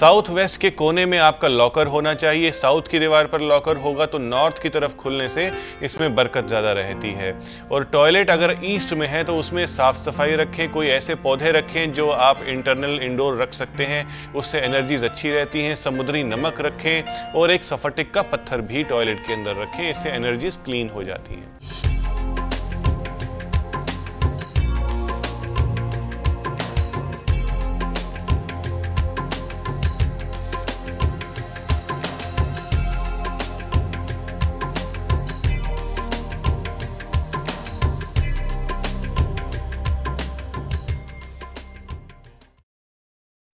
South west के कोने में आपका लॉकर होना चाहिए। साउथ की दीवार पर लॉकर होगा तो नॉर्थ की तरफ़ खुलने से इसमें बरकत ज़्यादा रहती है। और टॉयलेट अगर ईस्ट में है तो उसमें साफ़ सफ़ाई रखें, कोई ऐसे पौधे रखें जो आप इंटरनल इंडोर रख सकते हैं। उससे एनर्जीज अच्छी रहती हैं, समुद्री नमक रखें और एक सफटिक का पत्थर भी टॉयलेट के अंदर रखें, इससे एनर्जीज क्लीन हो जाती हैं।